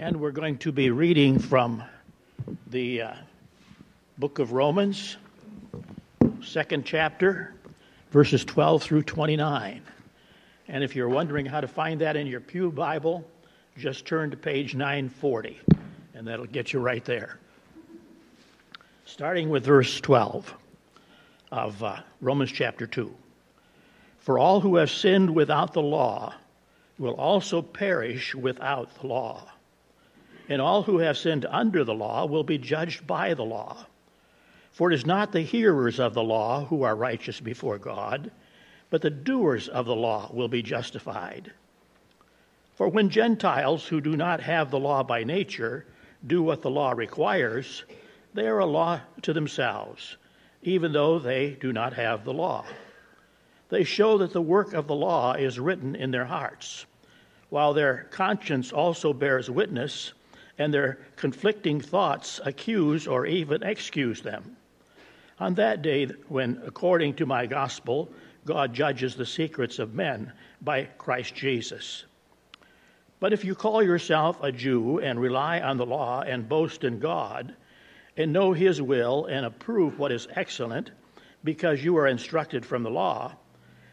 And we're going to be reading from the uh, book of Romans, second chapter, verses 12 through 29. And if you're wondering how to find that in your Pew Bible, just turn to page 940, and that'll get you right there. Starting with verse 12 of uh, Romans chapter 2. For all who have sinned without the law will also perish without the law. And all who have sinned under the law will be judged by the law. For it is not the hearers of the law who are righteous before God, but the doers of the law will be justified. For when Gentiles who do not have the law by nature do what the law requires, they are a law to themselves, even though they do not have the law. They show that the work of the law is written in their hearts, while their conscience also bears witness, and their conflicting thoughts accuse or even excuse them. On that day, when, according to my gospel, God judges the secrets of men by Christ Jesus. But if you call yourself a Jew and rely on the law and boast in God, and know his will and approve what is excellent, because you are instructed from the law,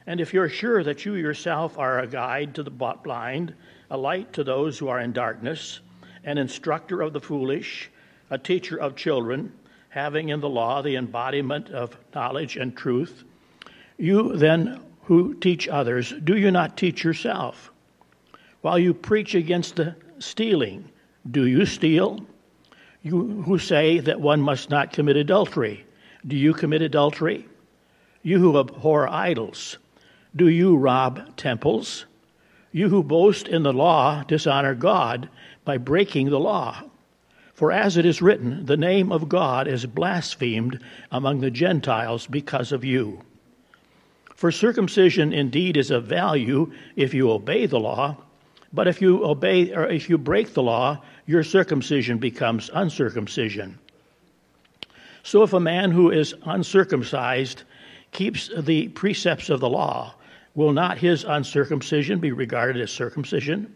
and if you're sure that you yourself are a guide to the blind, a light to those who are in darkness, an instructor of the foolish, a teacher of children, having in the law the embodiment of knowledge and truth, you then who teach others, do you not teach yourself? While you preach against the stealing, do you steal? You who say that one must not commit adultery, do you commit adultery? You who abhor idols, do you rob temples? You who boast in the law dishonor God by breaking the law. For as it is written, the name of God is blasphemed among the Gentiles because of you. For circumcision indeed is of value if you obey the law, but if you obey or if you break the law, your circumcision becomes uncircumcision. So if a man who is uncircumcised keeps the precepts of the law, Will not his uncircumcision be regarded as circumcision?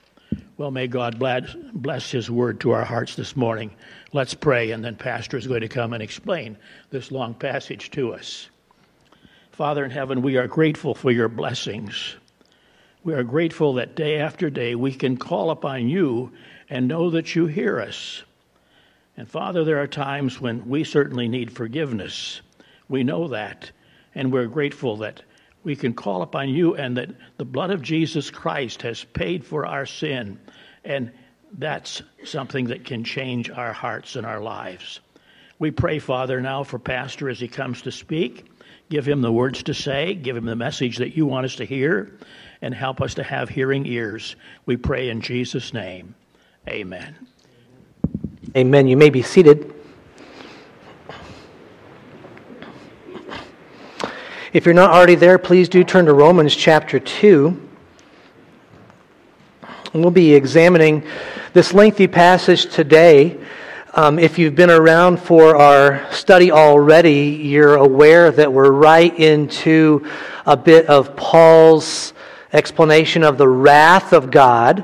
Well, may God bless His word to our hearts this morning. Let's pray, and then Pastor is going to come and explain this long passage to us. Father in heaven, we are grateful for your blessings. We are grateful that day after day we can call upon you and know that you hear us. And Father, there are times when we certainly need forgiveness. We know that. And we're grateful that we can call upon you and that the blood of Jesus Christ has paid for our sin. And that's something that can change our hearts and our lives. We pray, Father, now for Pastor as he comes to speak. Give him the words to say, give him the message that you want us to hear, and help us to have hearing ears. We pray in Jesus' name. Amen. Amen. You may be seated. If you're not already there, please do turn to Romans chapter 2. And we'll be examining this lengthy passage today. Um, if you've been around for our study already, you're aware that we're right into a bit of Paul's explanation of the wrath of God,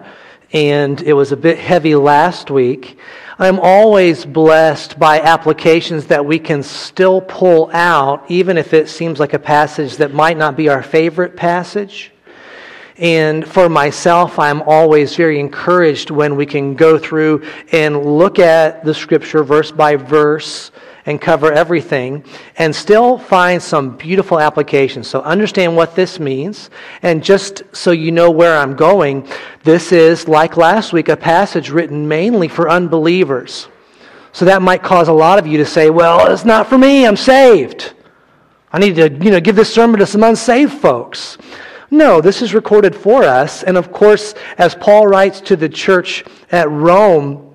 and it was a bit heavy last week. I'm always blessed by applications that we can still pull out, even if it seems like a passage that might not be our favorite passage. And for myself, I'm always very encouraged when we can go through and look at the scripture verse by verse and cover everything and still find some beautiful applications. So understand what this means. And just so you know where I'm going, this is, like last week, a passage written mainly for unbelievers. So that might cause a lot of you to say, well, it's not for me, I'm saved. I need to, you know, give this sermon to some unsaved folks. No, this is recorded for us. And of course, as Paul writes to the church at Rome,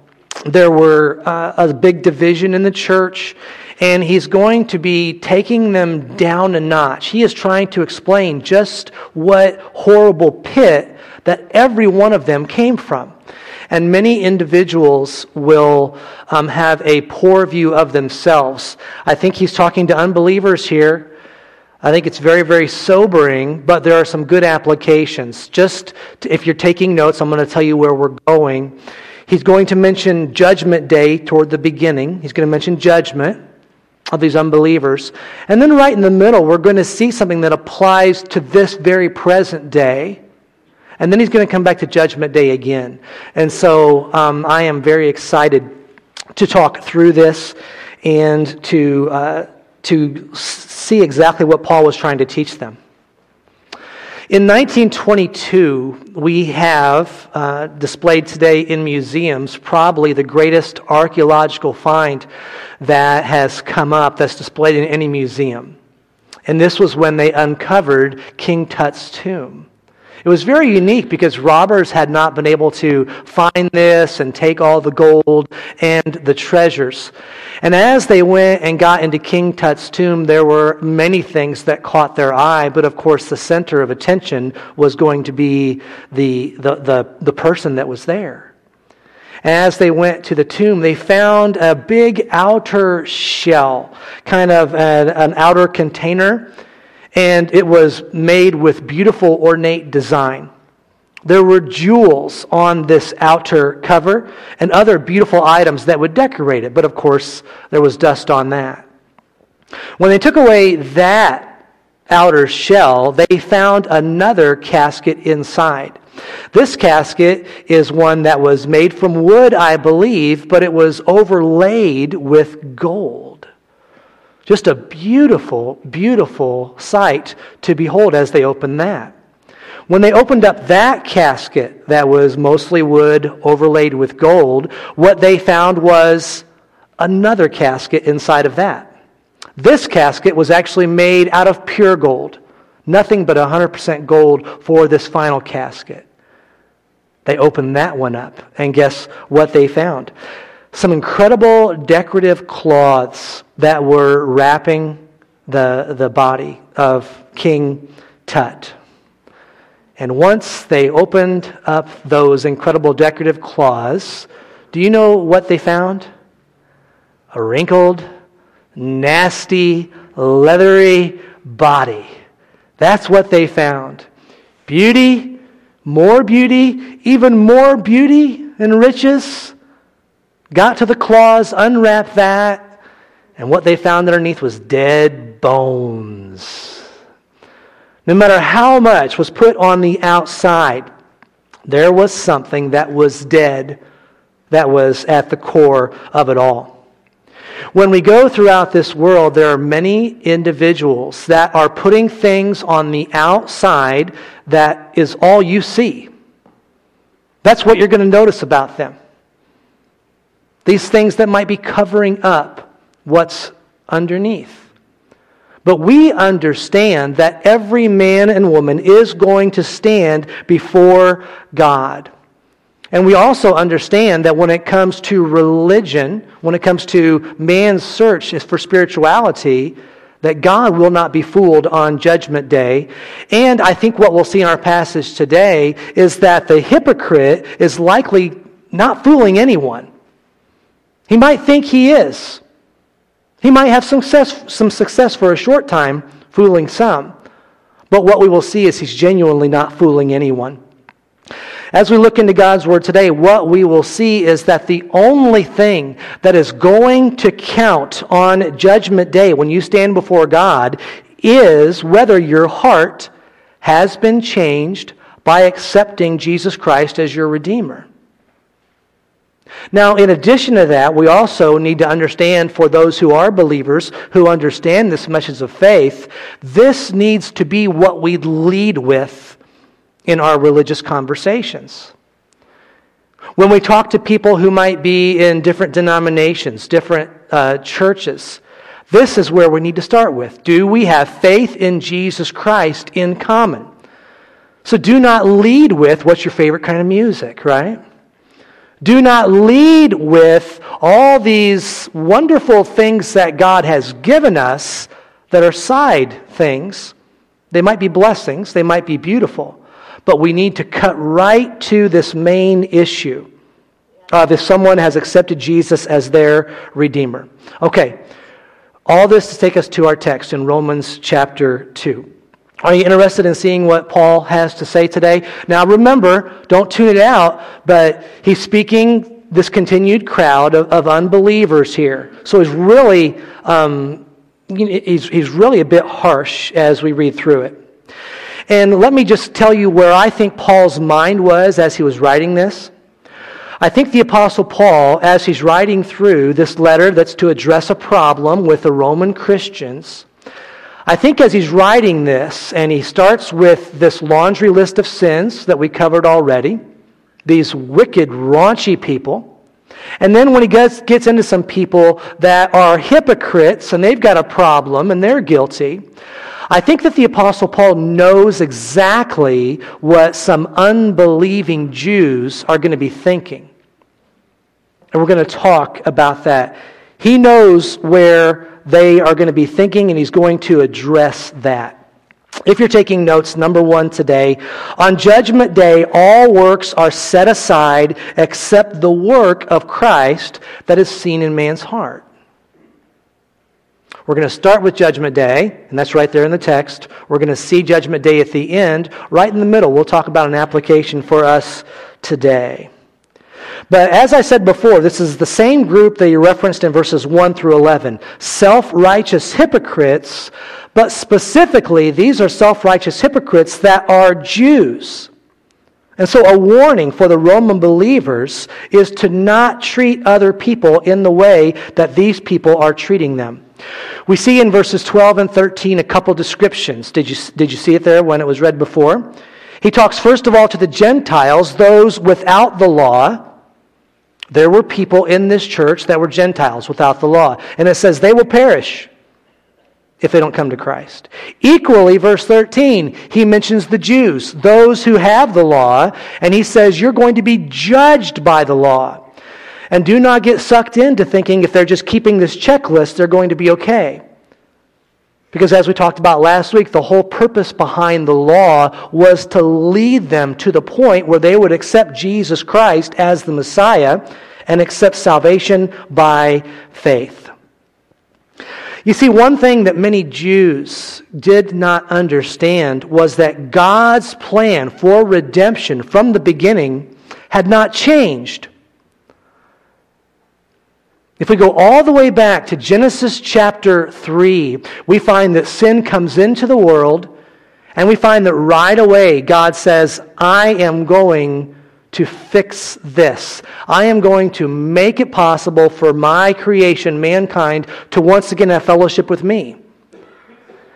there were uh, a big division in the church, and he's going to be taking them down a notch. He is trying to explain just what horrible pit that every one of them came from. And many individuals will um, have a poor view of themselves. I think he's talking to unbelievers here. I think it's very, very sobering, but there are some good applications. Just to, if you're taking notes, I'm going to tell you where we're going. He's going to mention Judgment Day toward the beginning. He's going to mention judgment of these unbelievers. And then, right in the middle, we're going to see something that applies to this very present day. And then he's going to come back to Judgment Day again. And so um, I am very excited to talk through this and to, uh, to see exactly what Paul was trying to teach them. In 1922, we have uh, displayed today in museums probably the greatest archaeological find that has come up that's displayed in any museum. And this was when they uncovered King Tut's tomb. It was very unique because robbers had not been able to find this and take all the gold and the treasures. And as they went and got into King Tut's tomb, there were many things that caught their eye, but of course the center of attention was going to be the, the, the, the person that was there. As they went to the tomb, they found a big outer shell, kind of an, an outer container and it was made with beautiful ornate design. There were jewels on this outer cover and other beautiful items that would decorate it, but of course, there was dust on that. When they took away that outer shell, they found another casket inside. This casket is one that was made from wood, I believe, but it was overlaid with gold. Just a beautiful, beautiful sight to behold as they opened that. When they opened up that casket that was mostly wood overlaid with gold, what they found was another casket inside of that. This casket was actually made out of pure gold. Nothing but 100% gold for this final casket. They opened that one up, and guess what they found? Some incredible decorative cloths that were wrapping the, the body of King Tut. And once they opened up those incredible decorative cloths, do you know what they found? A wrinkled, nasty, leathery body. That's what they found. Beauty, more beauty, even more beauty and riches got to the claws, unwrapped that, and what they found underneath was dead bones. No matter how much was put on the outside, there was something that was dead that was at the core of it all. When we go throughout this world, there are many individuals that are putting things on the outside that is all you see. That's what you're going to notice about them. These things that might be covering up what's underneath. But we understand that every man and woman is going to stand before God. And we also understand that when it comes to religion, when it comes to man's search for spirituality, that God will not be fooled on Judgment Day. And I think what we'll see in our passage today is that the hypocrite is likely not fooling anyone. He might think he is. He might have success, some success for a short time, fooling some. But what we will see is he's genuinely not fooling anyone. As we look into God's Word today, what we will see is that the only thing that is going to count on Judgment Day when you stand before God is whether your heart has been changed by accepting Jesus Christ as your Redeemer. Now, in addition to that, we also need to understand for those who are believers, who understand this message of faith, this needs to be what we lead with in our religious conversations. When we talk to people who might be in different denominations, different uh, churches, this is where we need to start with. Do we have faith in Jesus Christ in common? So do not lead with what's your favorite kind of music, right? Do not lead with all these wonderful things that God has given us that are side things. They might be blessings, they might be beautiful, but we need to cut right to this main issue of if someone has accepted Jesus as their Redeemer. Okay, all this to take us to our text in Romans chapter 2. Are you interested in seeing what Paul has to say today? Now remember, don't tune it out, but he's speaking this continued crowd of, of unbelievers here. So he's really, um, he's, he's really a bit harsh as we read through it. And let me just tell you where I think Paul's mind was as he was writing this. I think the Apostle Paul, as he's writing through this letter that's to address a problem with the Roman Christians, I think as he's writing this, and he starts with this laundry list of sins that we covered already, these wicked, raunchy people. And then when he gets, gets into some people that are hypocrites and they've got a problem and they're guilty, I think that the Apostle Paul knows exactly what some unbelieving Jews are going to be thinking. And we're going to talk about that. He knows where they are going to be thinking, and he's going to address that. If you're taking notes, number one today, on Judgment Day, all works are set aside except the work of Christ that is seen in man's heart. We're going to start with Judgment Day, and that's right there in the text. We're going to see Judgment Day at the end. Right in the middle, we'll talk about an application for us today. But as I said before, this is the same group that you referenced in verses 1 through 11 self righteous hypocrites, but specifically, these are self righteous hypocrites that are Jews. And so, a warning for the Roman believers is to not treat other people in the way that these people are treating them. We see in verses 12 and 13 a couple descriptions. Did you, did you see it there when it was read before? He talks first of all to the Gentiles, those without the law. There were people in this church that were Gentiles without the law. And it says they will perish if they don't come to Christ. Equally, verse 13, he mentions the Jews, those who have the law, and he says, You're going to be judged by the law. And do not get sucked into thinking if they're just keeping this checklist, they're going to be okay. Because as we talked about last week, the whole purpose behind the law was to lead them to the point where they would accept Jesus Christ as the Messiah and accept salvation by faith. You see, one thing that many Jews did not understand was that God's plan for redemption from the beginning had not changed. If we go all the way back to Genesis chapter 3, we find that sin comes into the world, and we find that right away God says, I am going to fix this. I am going to make it possible for my creation, mankind, to once again have fellowship with me.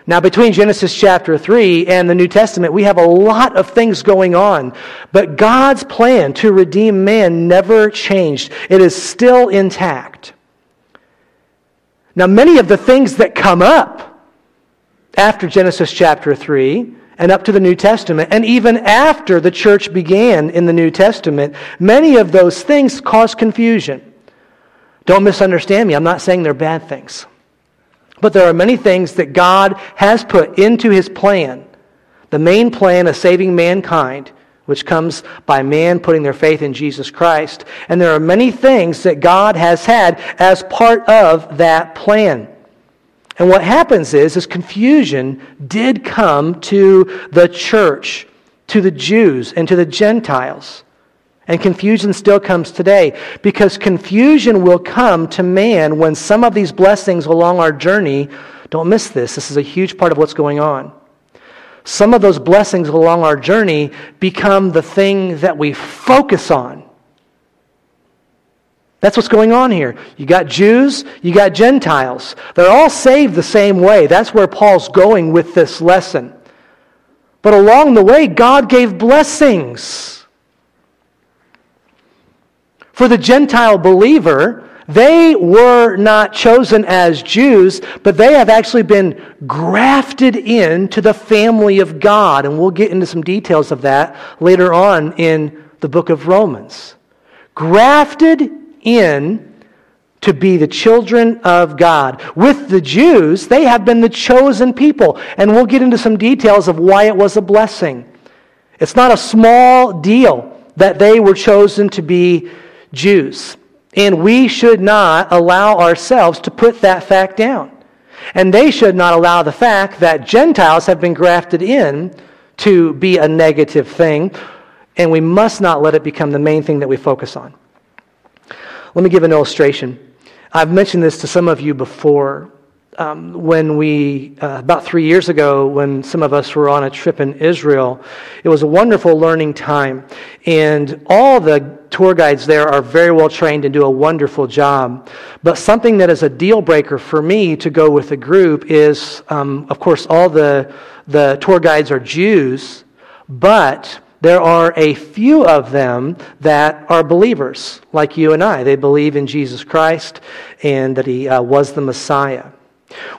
Now, between Genesis chapter 3 and the New Testament, we have a lot of things going on. But God's plan to redeem man never changed, it is still intact. Now, many of the things that come up after Genesis chapter 3 and up to the New Testament, and even after the church began in the New Testament, many of those things cause confusion. Don't misunderstand me. I'm not saying they're bad things. But there are many things that God has put into his plan, the main plan of saving mankind, which comes by man putting their faith in Jesus Christ. And there are many things that God has had as part of that plan. And what happens is, is confusion did come to the church, to the Jews, and to the Gentiles. And confusion still comes today because confusion will come to man when some of these blessings along our journey, don't miss this, this is a huge part of what's going on some of those blessings along our journey become the thing that we focus on. That's what's going on here. You got Jews, you got Gentiles. They're all saved the same way. That's where Paul's going with this lesson. But along the way, God gave blessings. For the Gentile believer, They were not chosen as Jews, but they have actually been grafted into the family of God. And we'll get into some details of that later on in the book of Romans. Grafted in to be the children of God. With the Jews, they have been the chosen people. And we'll get into some details of why it was a blessing. It's not a small deal that they were chosen to be Jews. And we should not allow ourselves to put that fact down. And they should not allow the fact that Gentiles have been grafted in to be a negative thing. And we must not let it become the main thing that we focus on. Let me give an illustration. I've mentioned this to some of you before um, when we, uh, about three years ago, when some of us were on a trip in Israel, it was a wonderful learning time. And all the tour guides there are very well trained and do a wonderful job. But something that is a deal breaker for me to go with a group is, um, of course, all the, the tour guides are Jews, but there are a few of them that are believers, like you and I. They believe in Jesus Christ and that he uh, was the Messiah.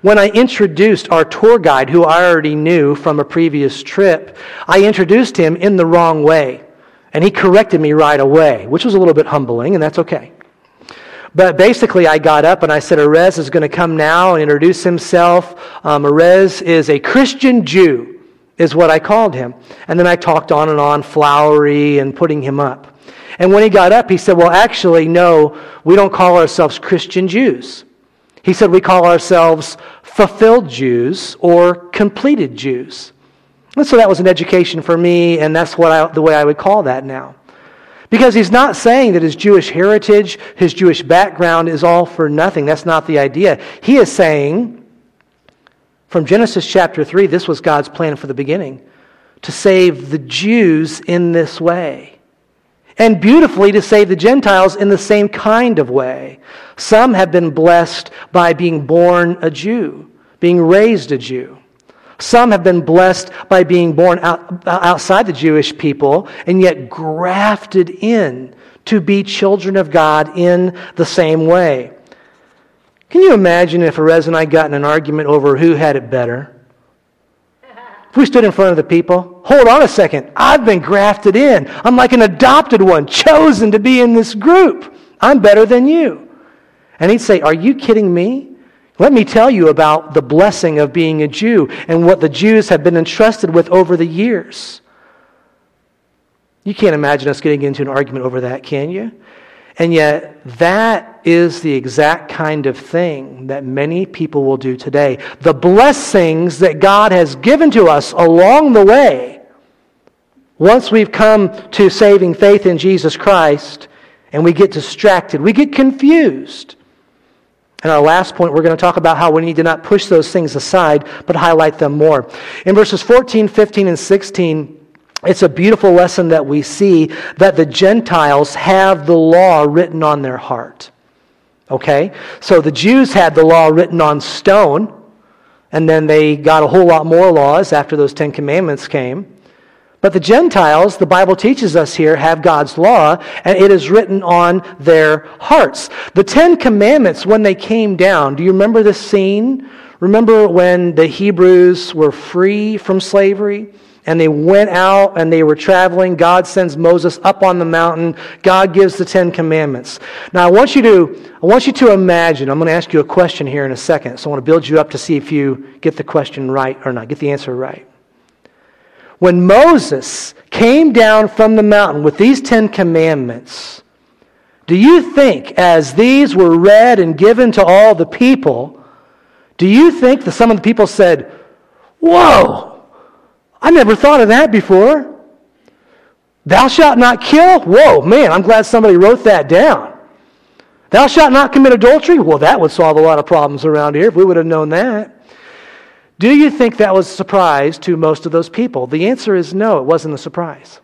When I introduced our tour guide, who I already knew from a previous trip, I introduced him in the wrong way. And he corrected me right away, which was a little bit humbling, and that's okay. But basically, I got up and I said, Erez is going to come now and introduce himself. Um, Erez is a Christian Jew, is what I called him. And then I talked on and on, flowery and putting him up. And when he got up, he said, Well, actually, no, we don't call ourselves Christian Jews. He said we call ourselves fulfilled Jews or completed Jews. And so that was an education for me, and that's what I, the way I would call that now. Because he's not saying that his Jewish heritage, his Jewish background is all for nothing. That's not the idea. He is saying, from Genesis chapter 3, this was God's plan for the beginning to save the Jews in this way and beautifully to save the Gentiles in the same kind of way. Some have been blessed by being born a Jew, being raised a Jew. Some have been blessed by being born out, uh, outside the Jewish people and yet grafted in to be children of God in the same way. Can you imagine if Erez and I got in an argument over who had it better? If we stood in front of the people, hold on a second, I've been grafted in. I'm like an adopted one, chosen to be in this group. I'm better than you. And he'd say, Are you kidding me? Let me tell you about the blessing of being a Jew and what the Jews have been entrusted with over the years. You can't imagine us getting into an argument over that, can you? And yet, that is the exact kind of thing that many people will do today. The blessings that God has given to us along the way, once we've come to saving faith in Jesus Christ, and we get distracted, we get confused. And our last point, we're going to talk about how we need to not push those things aside, but highlight them more. In verses 14, 15, and 16, it's a beautiful lesson that we see that the Gentiles have the law written on their heart. Okay? So the Jews had the law written on stone, and then they got a whole lot more laws after those Ten Commandments came. But the Gentiles, the Bible teaches us here, have God's law, and it is written on their hearts. The Ten Commandments, when they came down, do you remember this scene? Remember when the Hebrews were free from slavery? and they went out and they were traveling. God sends Moses up on the mountain. God gives the Ten Commandments. Now I want you to, I want you to imagine, I'm going to ask you a question here in a second. So I want to build you up to see if you get the question right or not, get the answer right. When Moses came down from the mountain with these Ten Commandments, do you think as these were read and given to all the people, do you think that some of the people said, Whoa, I never thought of that before. Thou shalt not kill? Whoa, man, I'm glad somebody wrote that down. Thou shalt not commit adultery? Well, that would solve a lot of problems around here if we would have known that. Do you think that was a surprise to most of those people? The answer is no, it wasn't a surprise.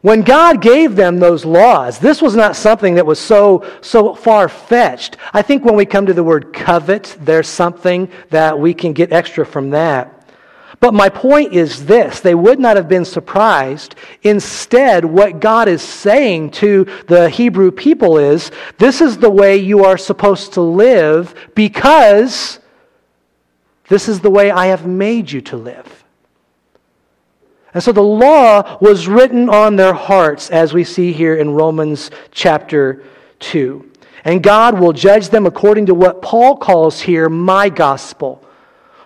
When God gave them those laws, this was not something that was so, so far fetched. I think when we come to the word covet, there's something that we can get extra from that. But my point is this they would not have been surprised. Instead, what God is saying to the Hebrew people is this is the way you are supposed to live because this is the way I have made you to live. And so the law was written on their hearts, as we see here in Romans chapter 2. And God will judge them according to what Paul calls here my gospel.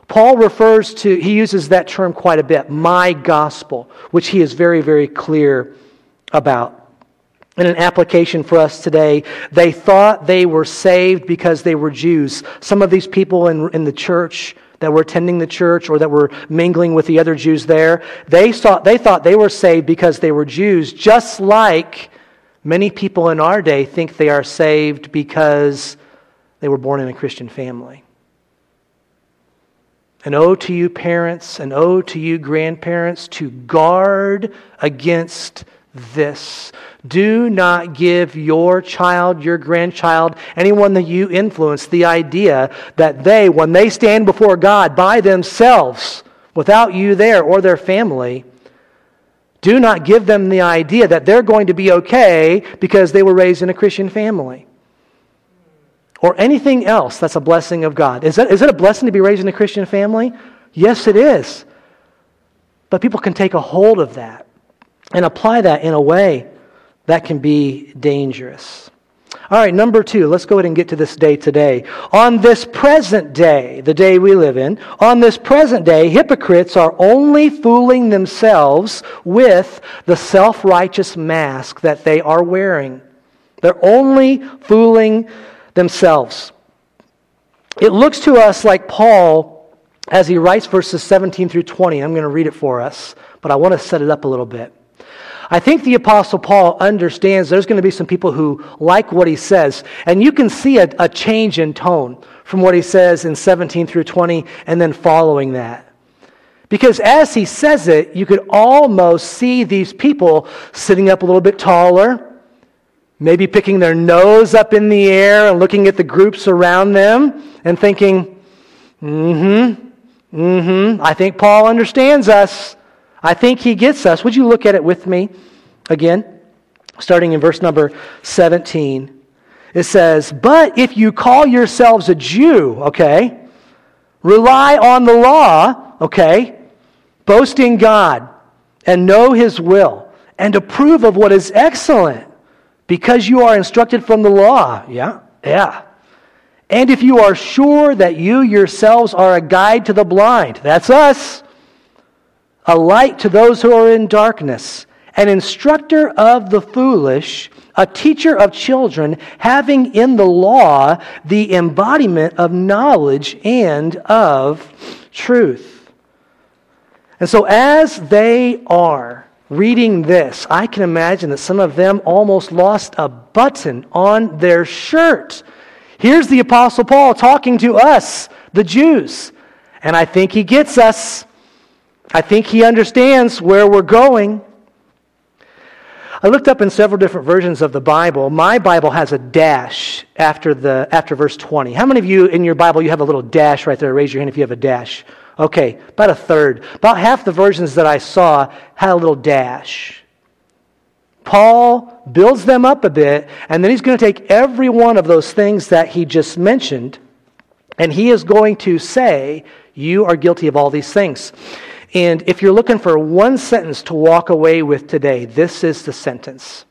Paul refers to, he uses that term quite a bit, my gospel, which he is very, very clear about. In an application for us today, they thought they were saved because they were Jews. Some of these people in, in the church that were attending the church or that were mingling with the other Jews there, they thought, they thought they were saved because they were Jews, just like many people in our day think they are saved because they were born in a Christian family. And oh to you, parents, and oh to you, grandparents, to guard against this. Do not give your child, your grandchild, anyone that you influence, the idea that they, when they stand before God by themselves, without you there or their family, do not give them the idea that they're going to be okay because they were raised in a Christian family. Or anything else that's a blessing of God. Is, that, is it a blessing to be raised in a Christian family? Yes, it is. But people can take a hold of that and apply that in a way that can be dangerous. All right, number two, let's go ahead and get to this day today. On this present day, the day we live in, on this present day, hypocrites are only fooling themselves with the self righteous mask that they are wearing. They're only fooling themselves. It looks to us like Paul, as he writes verses 17 through 20, I'm going to read it for us, but I want to set it up a little bit. I think the Apostle Paul understands there's going to be some people who like what he says. And you can see a, a change in tone from what he says in 17 through 20 and then following that. Because as he says it, you could almost see these people sitting up a little bit taller, maybe picking their nose up in the air and looking at the groups around them and thinking, mm hmm, mm hmm, I think Paul understands us. I think he gets us. Would you look at it with me again? Starting in verse number 17. It says, But if you call yourselves a Jew, okay, rely on the law, okay, boast in God, and know his will, and approve of what is excellent, because you are instructed from the law. Yeah, yeah. And if you are sure that you yourselves are a guide to the blind, that's us a light to those who are in darkness, an instructor of the foolish, a teacher of children, having in the law the embodiment of knowledge and of truth. And so, as they are reading this, I can imagine that some of them almost lost a button on their shirt. Here's the Apostle Paul talking to us, the Jews. And I think he gets us. I think he understands where we're going. I looked up in several different versions of the Bible. My Bible has a dash after, the, after verse 20. How many of you in your Bible you have a little dash right there? Raise your hand if you have a dash. Okay, about a third. About half the versions that I saw had a little dash. Paul builds them up a bit, and then he's going to take every one of those things that he just mentioned, and he is going to say, You are guilty of all these things. And if you're looking for one sentence to walk away with today, this is the sentence.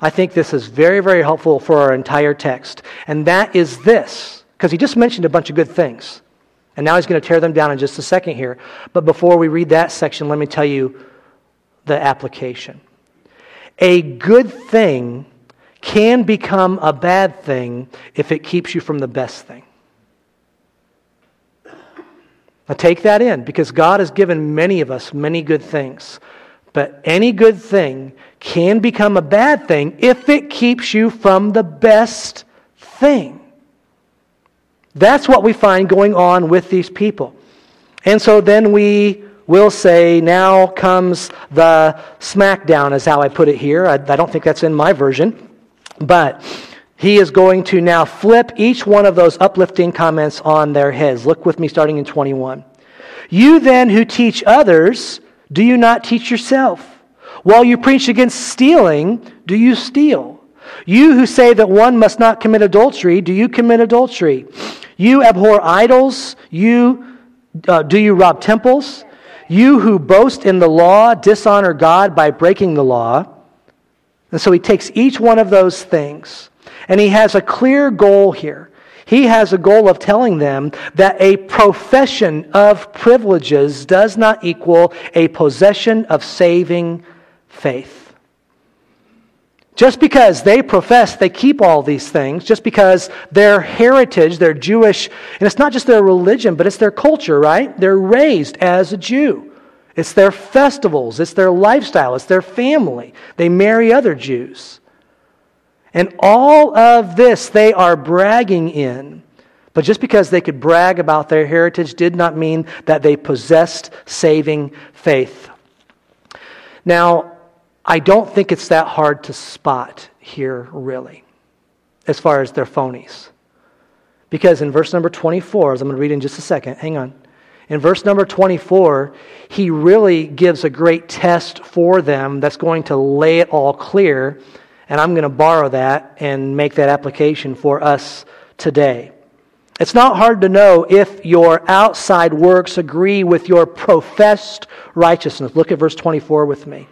I think this is very, very helpful for our entire text. And that is this, because he just mentioned a bunch of good things. And now he's going to tear them down in just a second here. But before we read that section, let me tell you the application. A good thing can become a bad thing if it keeps you from the best thing. Now take that in because God has given many of us many good things. But any good thing can become a bad thing if it keeps you from the best thing. That's what we find going on with these people. And so then we will say, now comes the smackdown, is how I put it here. I, I don't think that's in my version. But he is going to now flip each one of those uplifting comments on their heads. Look with me starting in 21. You then who teach others, do you not teach yourself? While you preach against stealing, do you steal? You who say that one must not commit adultery, do you commit adultery? You abhor idols, you uh, do you rob temples? You who boast in the law dishonor God by breaking the law. And so he takes each one of those things and he has a clear goal here. He has a goal of telling them that a profession of privileges does not equal a possession of saving faith. Just because they profess they keep all these things, just because their heritage, their Jewish, and it's not just their religion, but it's their culture, right? They're raised as a Jew. It's their festivals, it's their lifestyle, it's their family. They marry other Jews. And all of this they are bragging in. But just because they could brag about their heritage did not mean that they possessed saving faith. Now, I don't think it's that hard to spot here, really, as far as their phonies. Because in verse number 24, as I'm going to read in just a second, hang on. In verse number 24, he really gives a great test for them that's going to lay it all clear. And I'm going to borrow that and make that application for us today. It's not hard to know if your outside works agree with your professed righteousness. Look at verse 24 with me.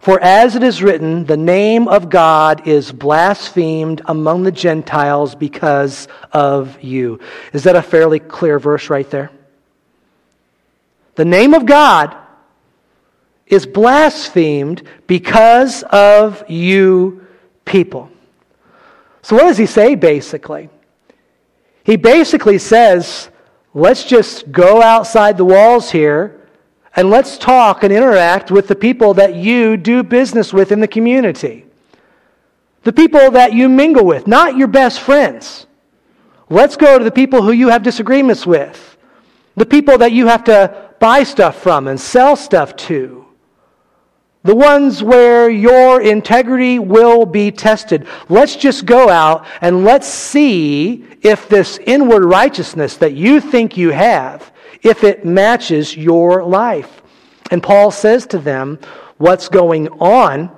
For as it is written, the name of God is blasphemed among the Gentiles because of you. Is that a fairly clear verse right there? The name of God is blasphemed because of you people. So, what does he say basically? He basically says, let's just go outside the walls here and let's talk and interact with the people that you do business with in the community. The people that you mingle with, not your best friends. Let's go to the people who you have disagreements with, the people that you have to buy stuff from and sell stuff to the ones where your integrity will be tested. Let's just go out and let's see if this inward righteousness that you think you have if it matches your life. And Paul says to them, what's going on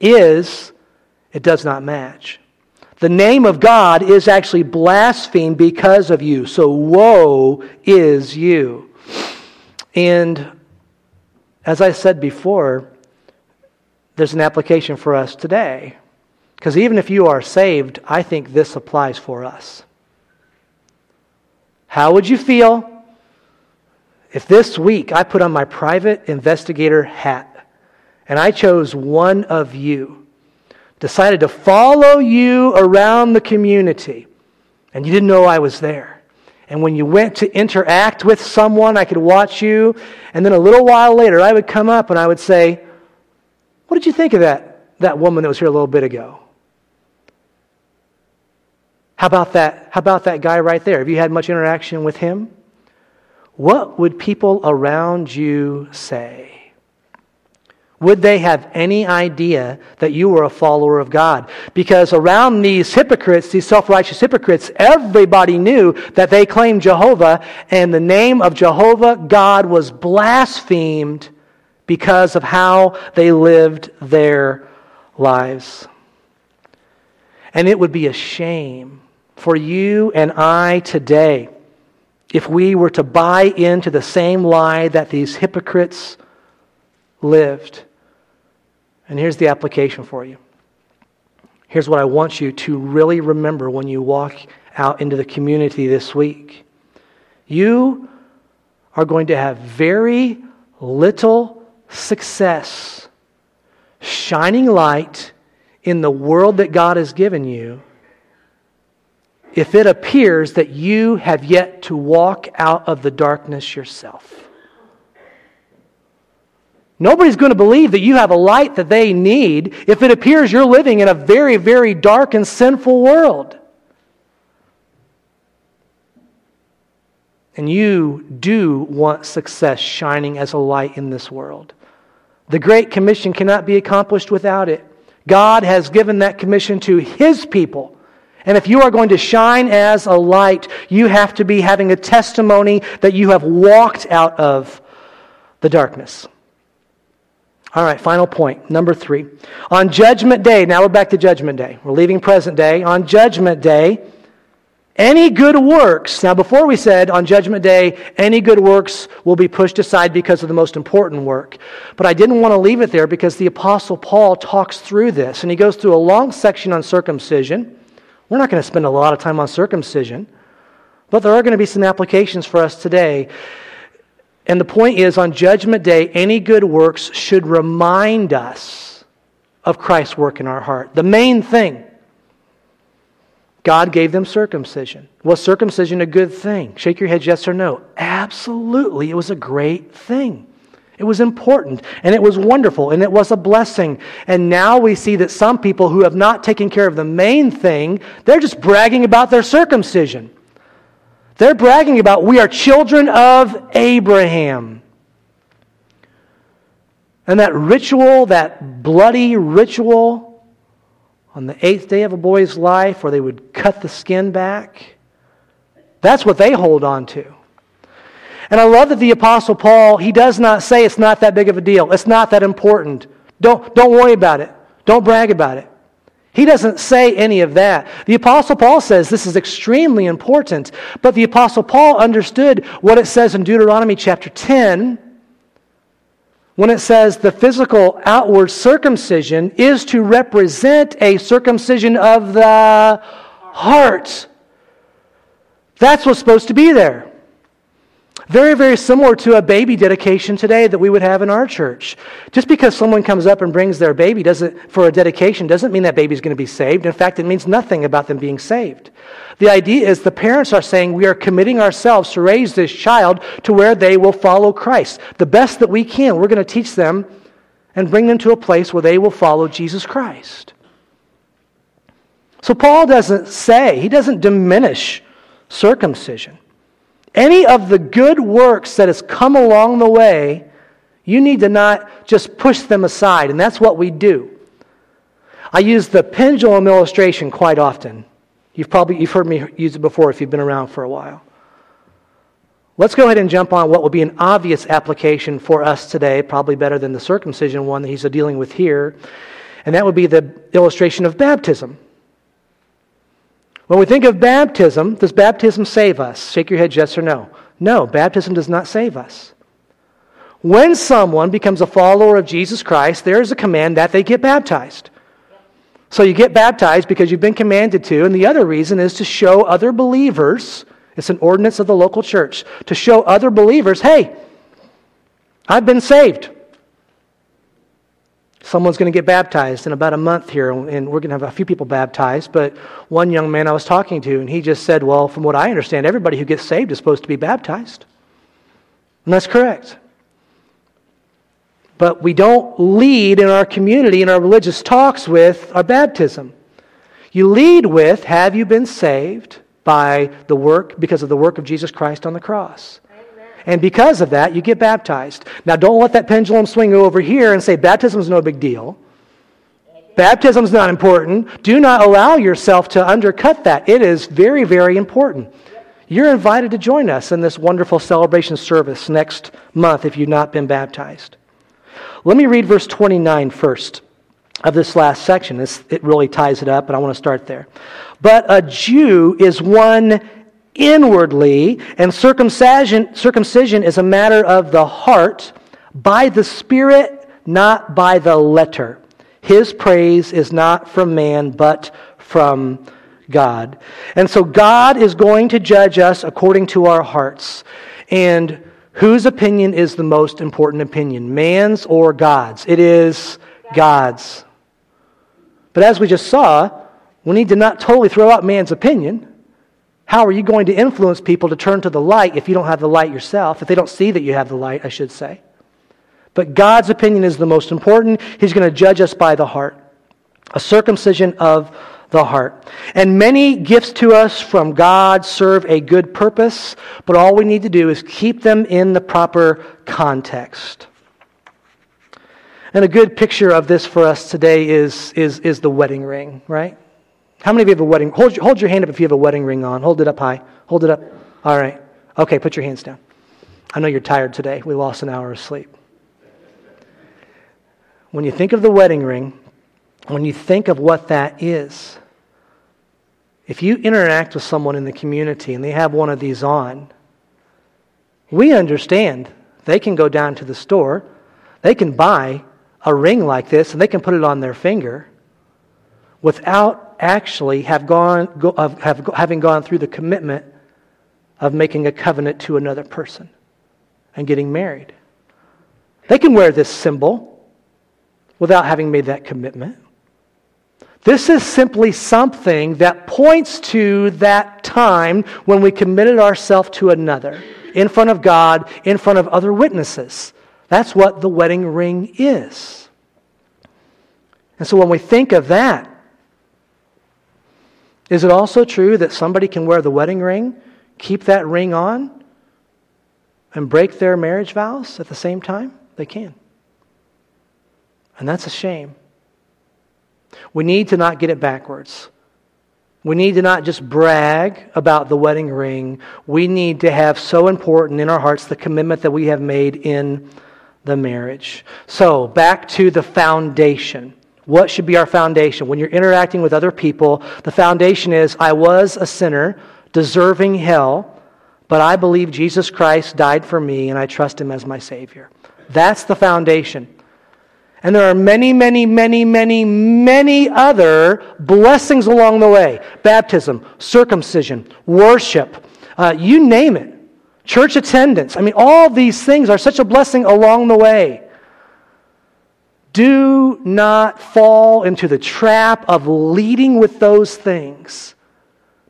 is it does not match. The name of God is actually blasphemed because of you. So woe is you. And as I said before, there's an application for us today. Because even if you are saved, I think this applies for us. How would you feel if this week I put on my private investigator hat and I chose one of you, decided to follow you around the community, and you didn't know I was there? And when you went to interact with someone, I could watch you, and then a little while later I would come up and I would say, What did you think of that, that woman that was here a little bit ago? How about that? How about that guy right there? Have you had much interaction with him? what would people around you say? Would they have any idea that you were a follower of God? Because around these hypocrites, these self righteous hypocrites, everybody knew that they claimed Jehovah, and the name of Jehovah God was blasphemed because of how they lived their lives. And it would be a shame for you and I today if we were to buy into the same lie that these hypocrites lived. And here's the application for you. Here's what I want you to really remember when you walk out into the community this week. You are going to have very little success shining light in the world that God has given you if it appears that you have yet to walk out of the darkness yourself. Nobody's going to believe that you have a light that they need if it appears you're living in a very, very dark and sinful world. And you do want success shining as a light in this world. The Great Commission cannot be accomplished without it. God has given that commission to His people And if you are going to shine as a light, you have to be having a testimony that you have walked out of the darkness. All right, final point. Number three. On Judgment Day, now we're back to Judgment Day. We're leaving present day. On Judgment Day, any good works, now before we said on Judgment Day, any good works will be pushed aside because of the most important work. But I didn't want to leave it there because the Apostle Paul talks through this, and he goes through a long section on circumcision. We're not going to spend a lot of time on circumcision, but there are going to be some applications for us today. And the point is, on Judgment Day, any good works should remind us of Christ's work in our heart. The main thing God gave them circumcision. Was circumcision a good thing? Shake your head, yes or no. Absolutely. It was a great thing. It was important and it was wonderful and it was a blessing. And now we see that some people who have not taken care of the main thing, they're just bragging about their circumcision. They're bragging about, we are children of Abraham. And that ritual, that bloody ritual, on the eighth day of a boy's life where they would cut the skin back. That's what they hold on to. And I love that the Apostle Paul, he does not say it's not that big of a deal. It's not that important. Don't, don't worry about it. Don't brag about it. He doesn't say any of that. The Apostle Paul says this is extremely important. But the Apostle Paul understood what it says in Deuteronomy chapter 10 when it says the physical outward circumcision is to represent a circumcision of the heart. That's what's supposed to be there. Very, very similar to a baby dedication today that we would have in our church. Just because someone comes up and brings their baby doesn't, for a dedication doesn't mean that baby's going to be saved. In fact, it means nothing about them being saved. The idea is the parents are saying we are committing ourselves to raise this child to where they will follow Christ. The best that we can, we're going to teach them and bring them to a place where they will follow Jesus Christ. So Paul doesn't say, he doesn't diminish circumcision. Any of the good works that has come along the way, you need to not just push them aside, and that's what we do. I use the pendulum illustration quite often. You've probably you've heard me use it before if you've been around for a while. Let's go ahead and jump on what will be an obvious application for us today, probably better than the circumcision one that he's dealing with here, and that would be the illustration of baptism. When we think of baptism, does baptism save us? Shake your head, yes or no. No, baptism does not save us. When someone becomes a follower of Jesus Christ, there is a command that they get baptized. So you get baptized because you've been commanded to, and the other reason is to show other believers, it's an ordinance of the local church, to show other believers, hey, I've been saved. Someone's going to get baptized in about a month here, and we're going to have a few people baptized. But one young man I was talking to, and he just said, Well, from what I understand, everybody who gets saved is supposed to be baptized. And that's correct. But we don't lead in our community, in our religious talks, with our baptism. You lead with, Have you been saved by the work, because of the work of Jesus Christ on the cross? And because of that, you get baptized. Now, don't let that pendulum swing over here and say baptism is no big deal. Baptism is not important. Do not allow yourself to undercut that. It is very, very important. You're invited to join us in this wonderful celebration service next month if you've not been baptized. Let me read verse 29 first of this last section. This, it really ties it up, and I want to start there. But a Jew is one inwardly, and circumcision, circumcision is a matter of the heart by the Spirit, not by the letter. His praise is not from man, but from God. And so God is going to judge us according to our hearts. And whose opinion is the most important opinion, man's or God's? It is God's. But as we just saw, we need to not totally throw out man's opinion how are you going to influence people to turn to the light if you don't have the light yourself? If they don't see that you have the light, I should say. But God's opinion is the most important. He's going to judge us by the heart, a circumcision of the heart. And many gifts to us from God serve a good purpose, but all we need to do is keep them in the proper context. And a good picture of this for us today is, is, is the wedding ring, right? How many of you have a wedding? Hold, hold your hand up if you have a wedding ring on. Hold it up high. Hold it up. All right. Okay, put your hands down. I know you're tired today. We lost an hour of sleep. When you think of the wedding ring, when you think of what that is, if you interact with someone in the community and they have one of these on, we understand they can go down to the store, they can buy a ring like this, and they can put it on their finger without actually have gone, go, have, having gone through the commitment of making a covenant to another person and getting married. They can wear this symbol without having made that commitment. This is simply something that points to that time when we committed ourselves to another in front of God, in front of other witnesses. That's what the wedding ring is. And so when we think of that, is it also true that somebody can wear the wedding ring, keep that ring on, and break their marriage vows at the same time? They can. And that's a shame. We need to not get it backwards. We need to not just brag about the wedding ring. We need to have so important in our hearts the commitment that we have made in the marriage. So, back to the foundation. What should be our foundation? When you're interacting with other people, the foundation is I was a sinner, deserving hell, but I believe Jesus Christ died for me and I trust him as my Savior. That's the foundation. And there are many, many, many, many, many other blessings along the way baptism, circumcision, worship, uh, you name it, church attendance. I mean, all these things are such a blessing along the way. Do not fall into the trap of leading with those things.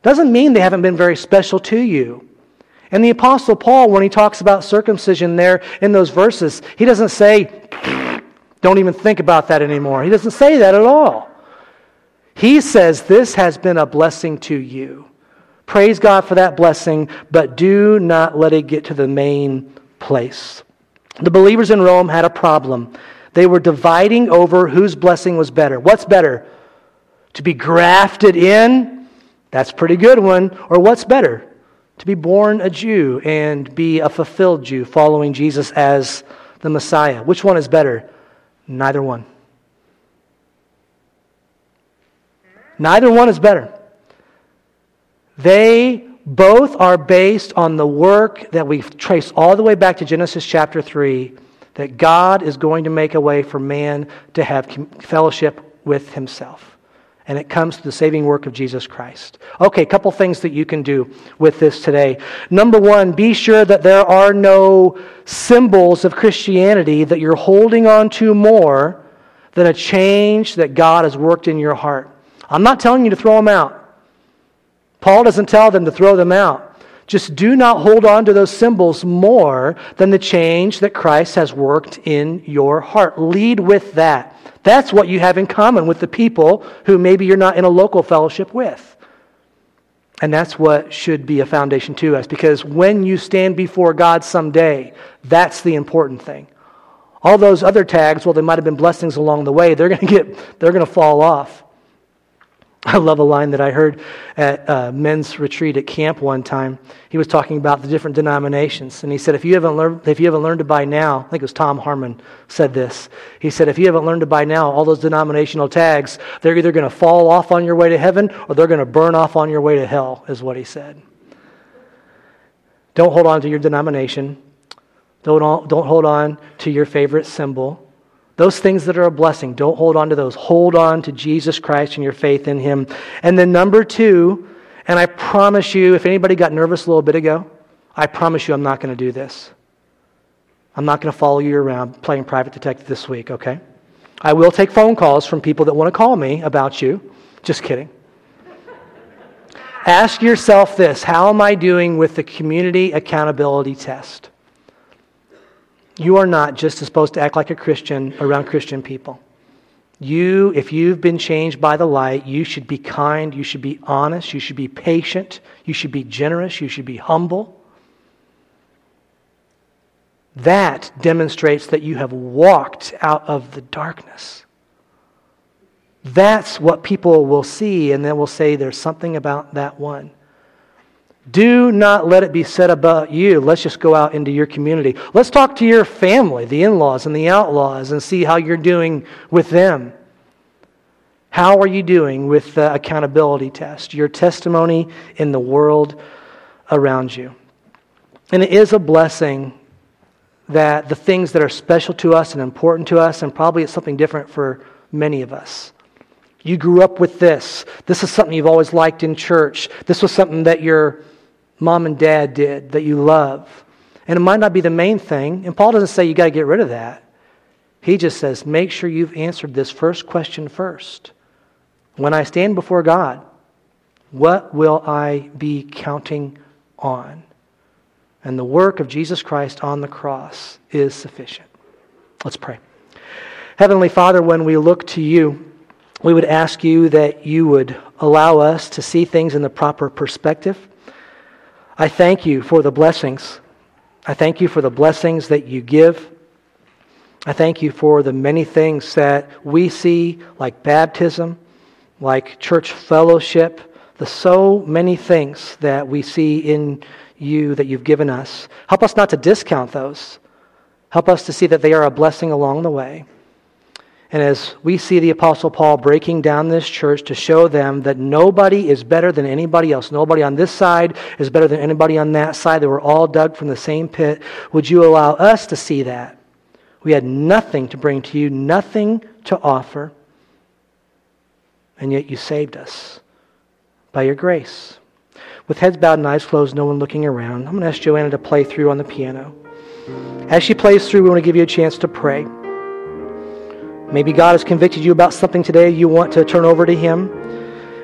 Doesn't mean they haven't been very special to you. And the Apostle Paul, when he talks about circumcision there in those verses, he doesn't say, don't even think about that anymore. He doesn't say that at all. He says, This has been a blessing to you. Praise God for that blessing, but do not let it get to the main place. The believers in Rome had a problem. They were dividing over whose blessing was better. What's better? To be grafted in? That's pretty good one. Or what's better? To be born a Jew and be a fulfilled Jew, following Jesus as the Messiah. Which one is better? Neither one. Neither one is better. They both are based on the work that we trace all the way back to Genesis chapter 3 that God is going to make a way for man to have fellowship with himself. And it comes to the saving work of Jesus Christ. Okay, a couple things that you can do with this today. Number one, be sure that there are no symbols of Christianity that you're holding on to more than a change that God has worked in your heart. I'm not telling you to throw them out. Paul doesn't tell them to throw them out. Just do not hold on to those symbols more than the change that Christ has worked in your heart. Lead with that. That's what you have in common with the people who maybe you're not in a local fellowship with. And that's what should be a foundation to us because when you stand before God someday, that's the important thing. All those other tags, well, they might have been blessings along the way, they're going to get, they're going to fall off. I love a line that I heard at a men's retreat at camp one time. He was talking about the different denominations, and he said, "If you haven't learned, if you haven't learned to buy now, I think it was Tom Harmon said this. He said, if you haven't learned to buy now, all those denominational tags, they're either going to fall off on your way to heaven or they're going to burn off on your way to hell." Is what he said. Don't hold on to your denomination. Don't, don't hold on to your favorite symbol. Those things that are a blessing, don't hold on to those. Hold on to Jesus Christ and your faith in Him. And then, number two, and I promise you, if anybody got nervous a little bit ago, I promise you I'm not going to do this. I'm not going to follow you around playing private detective this week, okay? I will take phone calls from people that want to call me about you. Just kidding. Ask yourself this How am I doing with the community accountability test? You are not just supposed to act like a Christian around Christian people. You, if you've been changed by the light, you should be kind, you should be honest, you should be patient, you should be generous, you should be humble. That demonstrates that you have walked out of the darkness. That's what people will see, and then will say there's something about that one. Do not let it be said about you. Let's just go out into your community. Let's talk to your family, the in laws and the outlaws, and see how you're doing with them. How are you doing with the accountability test, your testimony in the world around you? And it is a blessing that the things that are special to us and important to us, and probably it's something different for many of us. You grew up with this. This is something you've always liked in church. This was something that your mom and dad did that you love. And it might not be the main thing. And Paul doesn't say you got to get rid of that. He just says, make sure you've answered this first question first. When I stand before God, what will I be counting on? And the work of Jesus Christ on the cross is sufficient. Let's pray. Heavenly Father, when we look to you, we would ask you that you would allow us to see things in the proper perspective. I thank you for the blessings. I thank you for the blessings that you give. I thank you for the many things that we see, like baptism, like church fellowship, the so many things that we see in you that you've given us. Help us not to discount those. Help us to see that they are a blessing along the way. And as we see the Apostle Paul breaking down this church to show them that nobody is better than anybody else, nobody on this side is better than anybody on that side, that we're all dug from the same pit, would you allow us to see that? We had nothing to bring to you, nothing to offer, and yet you saved us by your grace. With heads bowed and eyes closed, no one looking around, I'm going to ask Joanna to play through on the piano. As she plays through, we want to give you a chance to pray. Maybe God has convicted you about something today you want to turn over to Him.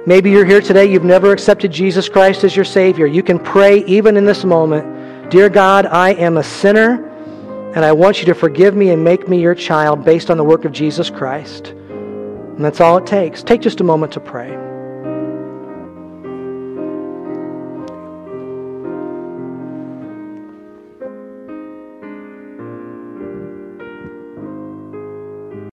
Maybe you're here today, you've never accepted Jesus Christ as your Savior. You can pray even in this moment Dear God, I am a sinner, and I want you to forgive me and make me your child based on the work of Jesus Christ. And that's all it takes. Take just a moment to pray.